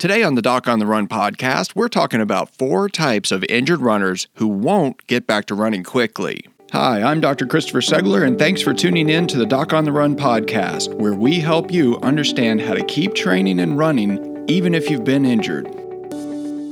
Today on the Doc on the Run podcast, we're talking about four types of injured runners who won't get back to running quickly. Hi, I'm Dr. Christopher Segler, and thanks for tuning in to the Doc on the Run podcast, where we help you understand how to keep training and running even if you've been injured.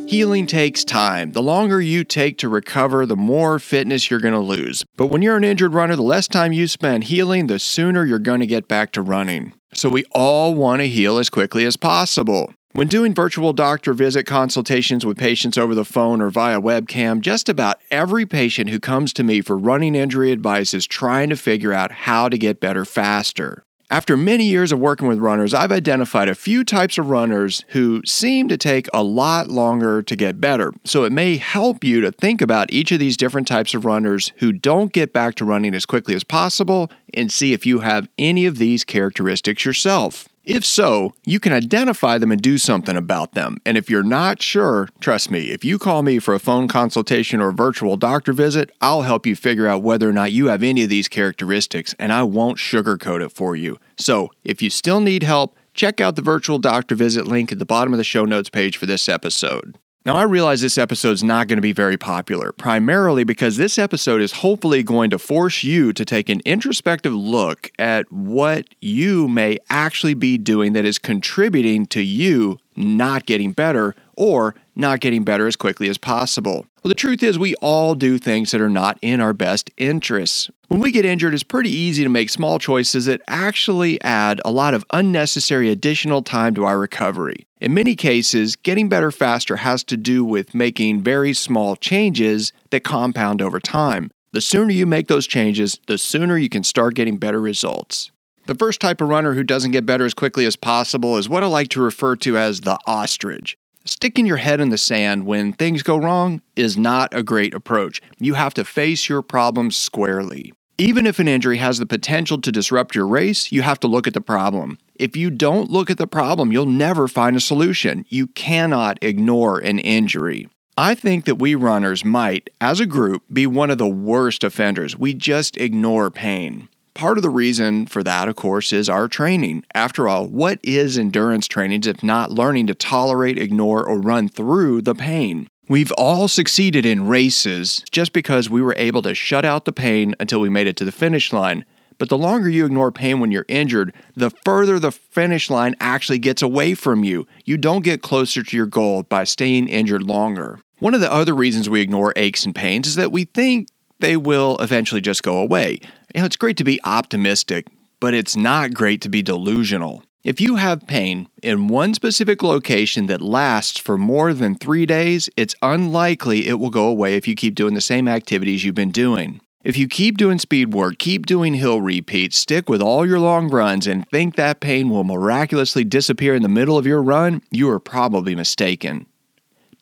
Healing takes time. The longer you take to recover, the more fitness you're going to lose. But when you're an injured runner, the less time you spend healing, the sooner you're going to get back to running. So we all want to heal as quickly as possible. When doing virtual doctor visit consultations with patients over the phone or via webcam, just about every patient who comes to me for running injury advice is trying to figure out how to get better faster. After many years of working with runners, I've identified a few types of runners who seem to take a lot longer to get better. So it may help you to think about each of these different types of runners who don't get back to running as quickly as possible and see if you have any of these characteristics yourself. If so, you can identify them and do something about them. And if you're not sure, trust me, if you call me for a phone consultation or a virtual doctor visit, I'll help you figure out whether or not you have any of these characteristics, and I won't sugarcoat it for you. So, if you still need help, check out the virtual doctor visit link at the bottom of the show notes page for this episode. Now, I realize this episode's not going to be very popular, primarily because this episode is hopefully going to force you to take an introspective look at what you may actually be doing that is contributing to you not getting better or not getting better as quickly as possible. Well, the truth is, we all do things that are not in our best interests. When we get injured, it's pretty easy to make small choices that actually add a lot of unnecessary additional time to our recovery. In many cases, getting better faster has to do with making very small changes that compound over time. The sooner you make those changes, the sooner you can start getting better results. The first type of runner who doesn't get better as quickly as possible is what I like to refer to as the ostrich. Sticking your head in the sand when things go wrong is not a great approach. You have to face your problems squarely. Even if an injury has the potential to disrupt your race, you have to look at the problem. If you don't look at the problem, you'll never find a solution. You cannot ignore an injury. I think that we runners might, as a group, be one of the worst offenders. We just ignore pain. Part of the reason for that, of course, is our training. After all, what is endurance training if not learning to tolerate, ignore, or run through the pain? We've all succeeded in races just because we were able to shut out the pain until we made it to the finish line. But the longer you ignore pain when you're injured, the further the finish line actually gets away from you. You don't get closer to your goal by staying injured longer. One of the other reasons we ignore aches and pains is that we think they will eventually just go away. You know, it's great to be optimistic, but it's not great to be delusional. If you have pain in one specific location that lasts for more than three days, it's unlikely it will go away if you keep doing the same activities you've been doing. If you keep doing speed work, keep doing hill repeats, stick with all your long runs, and think that pain will miraculously disappear in the middle of your run, you are probably mistaken.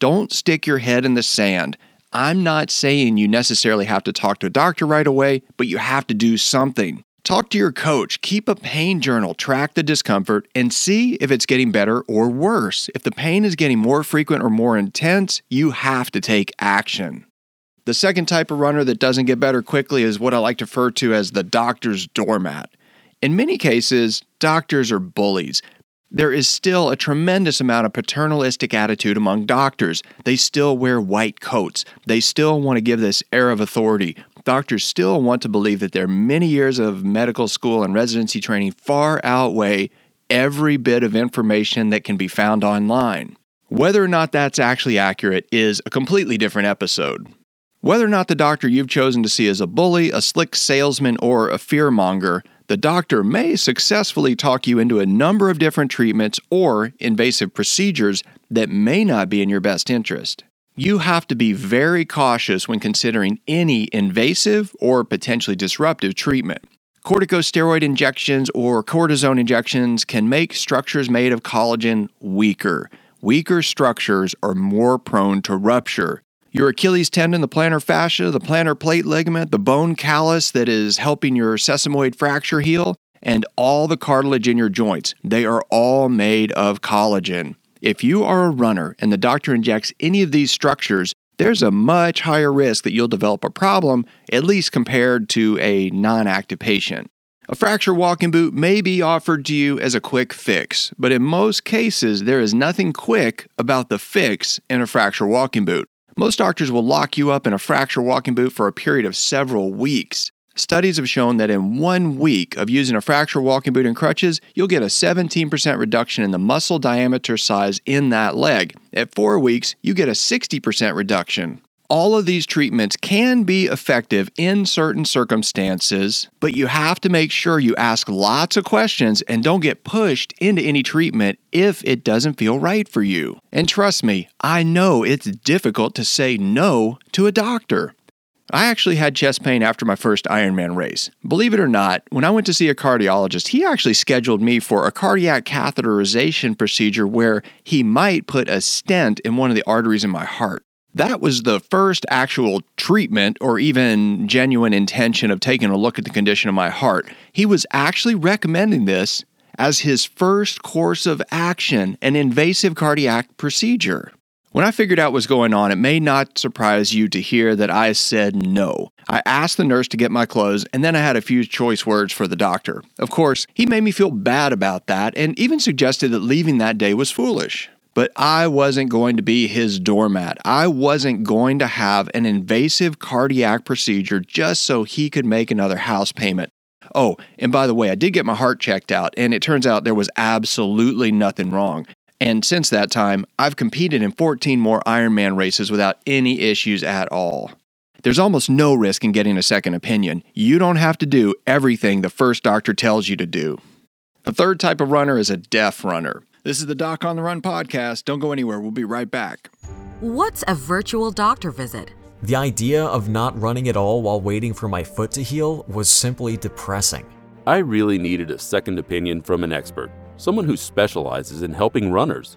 Don't stick your head in the sand. I'm not saying you necessarily have to talk to a doctor right away, but you have to do something. Talk to your coach, keep a pain journal, track the discomfort, and see if it's getting better or worse. If the pain is getting more frequent or more intense, you have to take action. The second type of runner that doesn't get better quickly is what I like to refer to as the doctor's doormat. In many cases, doctors are bullies. There is still a tremendous amount of paternalistic attitude among doctors. They still wear white coats. They still want to give this air of authority doctors still want to believe that their many years of medical school and residency training far outweigh every bit of information that can be found online. Whether or not that's actually accurate is a completely different episode. Whether or not the doctor you've chosen to see is a bully, a slick salesman, or a fearmonger, the doctor may successfully talk you into a number of different treatments or invasive procedures that may not be in your best interest you have to be very cautious when considering any invasive or potentially disruptive treatment. Corticosteroid injections or cortisone injections can make structures made of collagen weaker. Weaker structures are more prone to rupture. Your Achilles tendon, the plantar fascia, the plantar plate ligament, the bone callus that is helping your sesamoid fracture heal, and all the cartilage in your joints, they are all made of collagen. If you are a runner and the doctor injects any of these structures, there's a much higher risk that you'll develop a problem, at least compared to a non active patient. A fracture walking boot may be offered to you as a quick fix, but in most cases, there is nothing quick about the fix in a fracture walking boot. Most doctors will lock you up in a fracture walking boot for a period of several weeks. Studies have shown that in one week of using a fracture walking boot and crutches, you'll get a 17% reduction in the muscle diameter size in that leg. At four weeks, you get a 60% reduction. All of these treatments can be effective in certain circumstances, but you have to make sure you ask lots of questions and don't get pushed into any treatment if it doesn't feel right for you. And trust me, I know it's difficult to say no to a doctor. I actually had chest pain after my first Ironman race. Believe it or not, when I went to see a cardiologist, he actually scheduled me for a cardiac catheterization procedure where he might put a stent in one of the arteries in my heart. That was the first actual treatment or even genuine intention of taking a look at the condition of my heart. He was actually recommending this as his first course of action, an invasive cardiac procedure. When I figured out what was going on, it may not surprise you to hear that I said no. I asked the nurse to get my clothes, and then I had a few choice words for the doctor. Of course, he made me feel bad about that and even suggested that leaving that day was foolish. But I wasn't going to be his doormat. I wasn't going to have an invasive cardiac procedure just so he could make another house payment. Oh, and by the way, I did get my heart checked out, and it turns out there was absolutely nothing wrong. And since that time, I've competed in 14 more Ironman races without any issues at all. There's almost no risk in getting a second opinion. You don't have to do everything the first doctor tells you to do. The third type of runner is a deaf runner. This is the Doc on the Run podcast. Don't go anywhere. We'll be right back. What's a virtual doctor visit? The idea of not running at all while waiting for my foot to heal was simply depressing. I really needed a second opinion from an expert, someone who specializes in helping runners.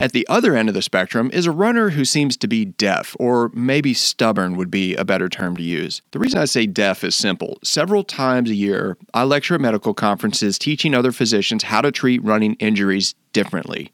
At the other end of the spectrum is a runner who seems to be deaf, or maybe stubborn would be a better term to use. The reason I say deaf is simple. Several times a year, I lecture at medical conferences teaching other physicians how to treat running injuries differently.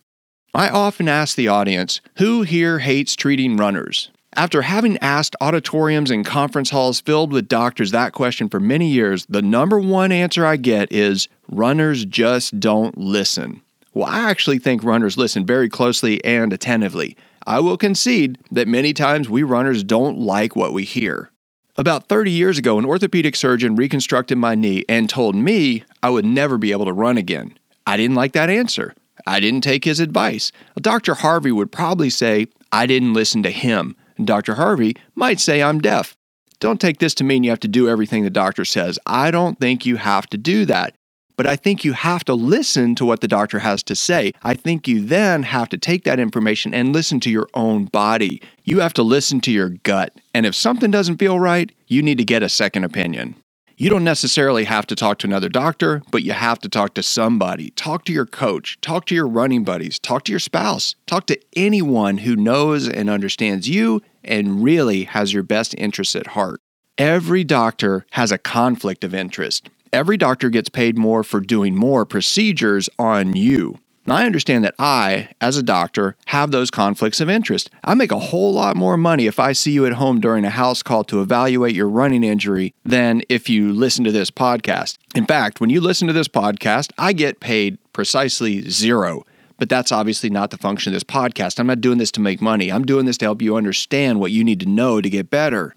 I often ask the audience, who here hates treating runners? After having asked auditoriums and conference halls filled with doctors that question for many years, the number one answer I get is runners just don't listen. Well, I actually think runners listen very closely and attentively. I will concede that many times we runners don't like what we hear. About 30 years ago, an orthopedic surgeon reconstructed my knee and told me I would never be able to run again. I didn't like that answer. I didn't take his advice. Dr. Harvey would probably say I didn't listen to him. Dr. Harvey might say I'm deaf. Don't take this to mean you have to do everything the doctor says. I don't think you have to do that. But I think you have to listen to what the doctor has to say. I think you then have to take that information and listen to your own body. You have to listen to your gut. And if something doesn't feel right, you need to get a second opinion. You don't necessarily have to talk to another doctor, but you have to talk to somebody. Talk to your coach, talk to your running buddies, talk to your spouse, talk to anyone who knows and understands you and really has your best interests at heart. Every doctor has a conflict of interest. Every doctor gets paid more for doing more procedures on you. Now, I understand that I, as a doctor, have those conflicts of interest. I make a whole lot more money if I see you at home during a house call to evaluate your running injury than if you listen to this podcast. In fact, when you listen to this podcast, I get paid precisely zero. But that's obviously not the function of this podcast. I'm not doing this to make money. I'm doing this to help you understand what you need to know to get better.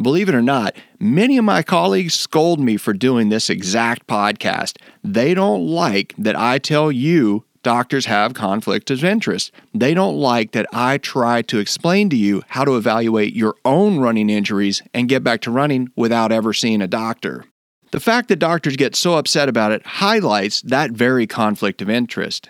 Believe it or not, many of my colleagues scold me for doing this exact podcast. They don't like that I tell you doctors have conflict of interest. They don't like that I try to explain to you how to evaluate your own running injuries and get back to running without ever seeing a doctor. The fact that doctors get so upset about it highlights that very conflict of interest.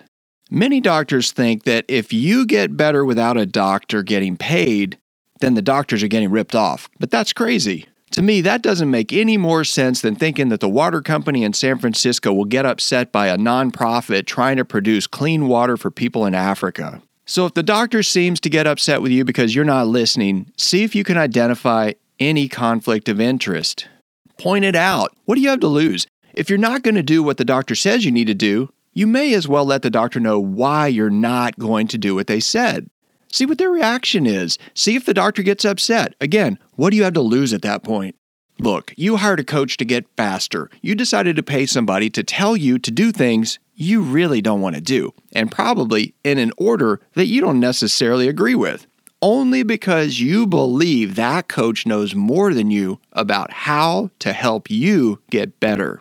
Many doctors think that if you get better without a doctor getting paid, then the doctors are getting ripped off. But that's crazy. To me, that doesn't make any more sense than thinking that the water company in San Francisco will get upset by a nonprofit trying to produce clean water for people in Africa. So if the doctor seems to get upset with you because you're not listening, see if you can identify any conflict of interest. Point it out. What do you have to lose? If you're not going to do what the doctor says you need to do, you may as well let the doctor know why you're not going to do what they said. See what their reaction is. See if the doctor gets upset. Again, what do you have to lose at that point? Look, you hired a coach to get faster. You decided to pay somebody to tell you to do things you really don't want to do, and probably in an order that you don't necessarily agree with, only because you believe that coach knows more than you about how to help you get better.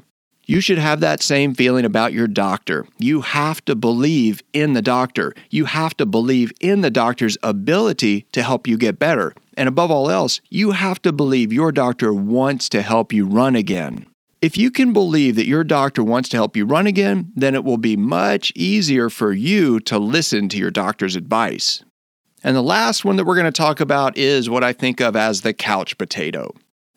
You should have that same feeling about your doctor. You have to believe in the doctor. You have to believe in the doctor's ability to help you get better. And above all else, you have to believe your doctor wants to help you run again. If you can believe that your doctor wants to help you run again, then it will be much easier for you to listen to your doctor's advice. And the last one that we're going to talk about is what I think of as the couch potato.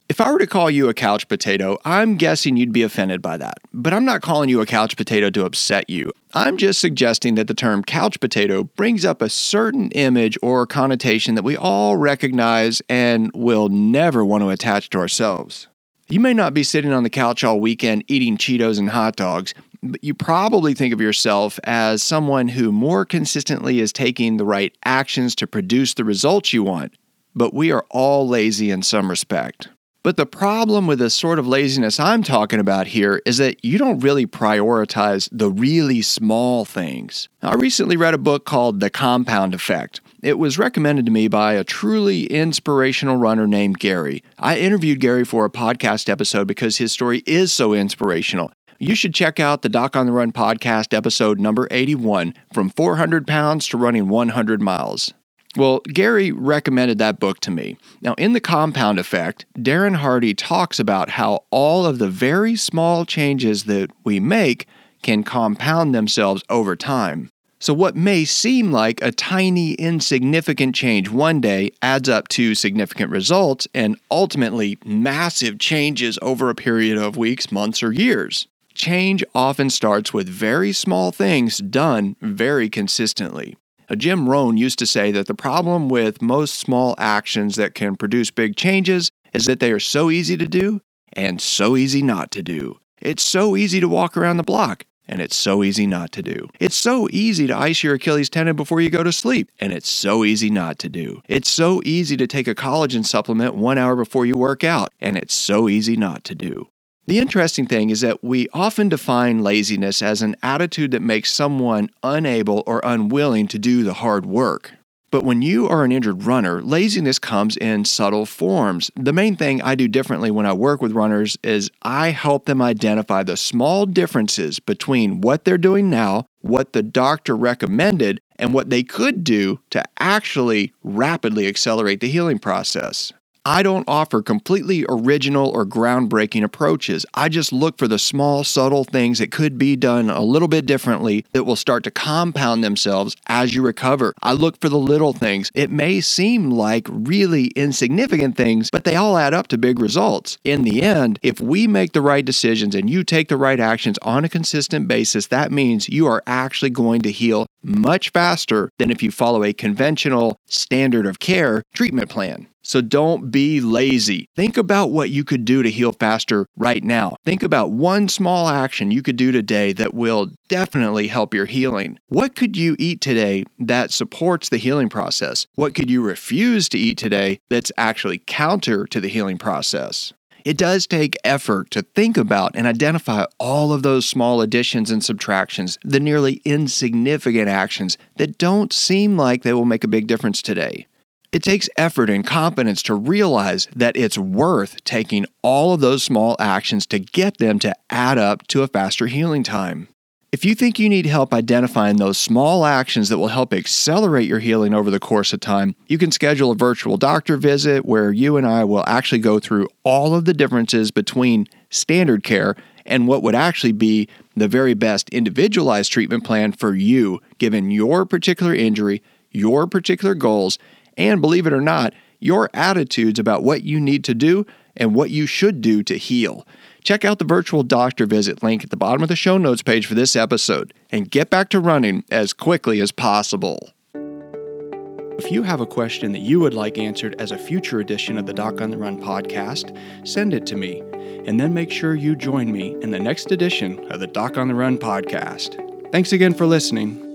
If I were to call you a couch potato, I'm guessing you'd be offended by that. But I'm not calling you a couch potato to upset you. I'm just suggesting that the term couch potato brings up a certain image or connotation that we all recognize and will never want to attach to ourselves. You may not be sitting on the couch all weekend eating Cheetos and hot dogs, but you probably think of yourself as someone who more consistently is taking the right actions to produce the results you want. But we are all lazy in some respect. But the problem with the sort of laziness I'm talking about here is that you don't really prioritize the really small things. I recently read a book called The Compound Effect. It was recommended to me by a truly inspirational runner named Gary. I interviewed Gary for a podcast episode because his story is so inspirational. You should check out the Doc on the Run podcast episode number 81 From 400 Pounds to Running 100 Miles. Well, Gary recommended that book to me. Now, in The Compound Effect, Darren Hardy talks about how all of the very small changes that we make can compound themselves over time. So, what may seem like a tiny, insignificant change one day adds up to significant results and ultimately massive changes over a period of weeks, months, or years. Change often starts with very small things done very consistently. Jim Rohn used to say that the problem with most small actions that can produce big changes is that they are so easy to do and so easy not to do. It's so easy to walk around the block, and it's so easy not to do. It's so easy to ice your Achilles tendon before you go to sleep, and it's so easy not to do. It's so easy to take a collagen supplement one hour before you work out, and it's so easy not to do. The interesting thing is that we often define laziness as an attitude that makes someone unable or unwilling to do the hard work. But when you are an injured runner, laziness comes in subtle forms. The main thing I do differently when I work with runners is I help them identify the small differences between what they're doing now, what the doctor recommended, and what they could do to actually rapidly accelerate the healing process. I don't offer completely original or groundbreaking approaches. I just look for the small, subtle things that could be done a little bit differently that will start to compound themselves as you recover. I look for the little things. It may seem like really insignificant things, but they all add up to big results. In the end, if we make the right decisions and you take the right actions on a consistent basis, that means you are actually going to heal much faster than if you follow a conventional standard of care treatment plan. So don't be lazy. Think about what you could do to heal faster right now. Think about one small action you could do today that will definitely help your healing. What could you eat today that supports the healing process? What could you refuse to eat today that's actually counter to the healing process? It does take effort to think about and identify all of those small additions and subtractions, the nearly insignificant actions that don't seem like they will make a big difference today. It takes effort and confidence to realize that it's worth taking all of those small actions to get them to add up to a faster healing time. If you think you need help identifying those small actions that will help accelerate your healing over the course of time, you can schedule a virtual doctor visit where you and I will actually go through all of the differences between standard care and what would actually be the very best individualized treatment plan for you, given your particular injury, your particular goals, and believe it or not, your attitudes about what you need to do and what you should do to heal. Check out the virtual doctor visit link at the bottom of the show notes page for this episode and get back to running as quickly as possible. If you have a question that you would like answered as a future edition of the Doc on the Run podcast, send it to me, and then make sure you join me in the next edition of the Doc on the Run podcast. Thanks again for listening.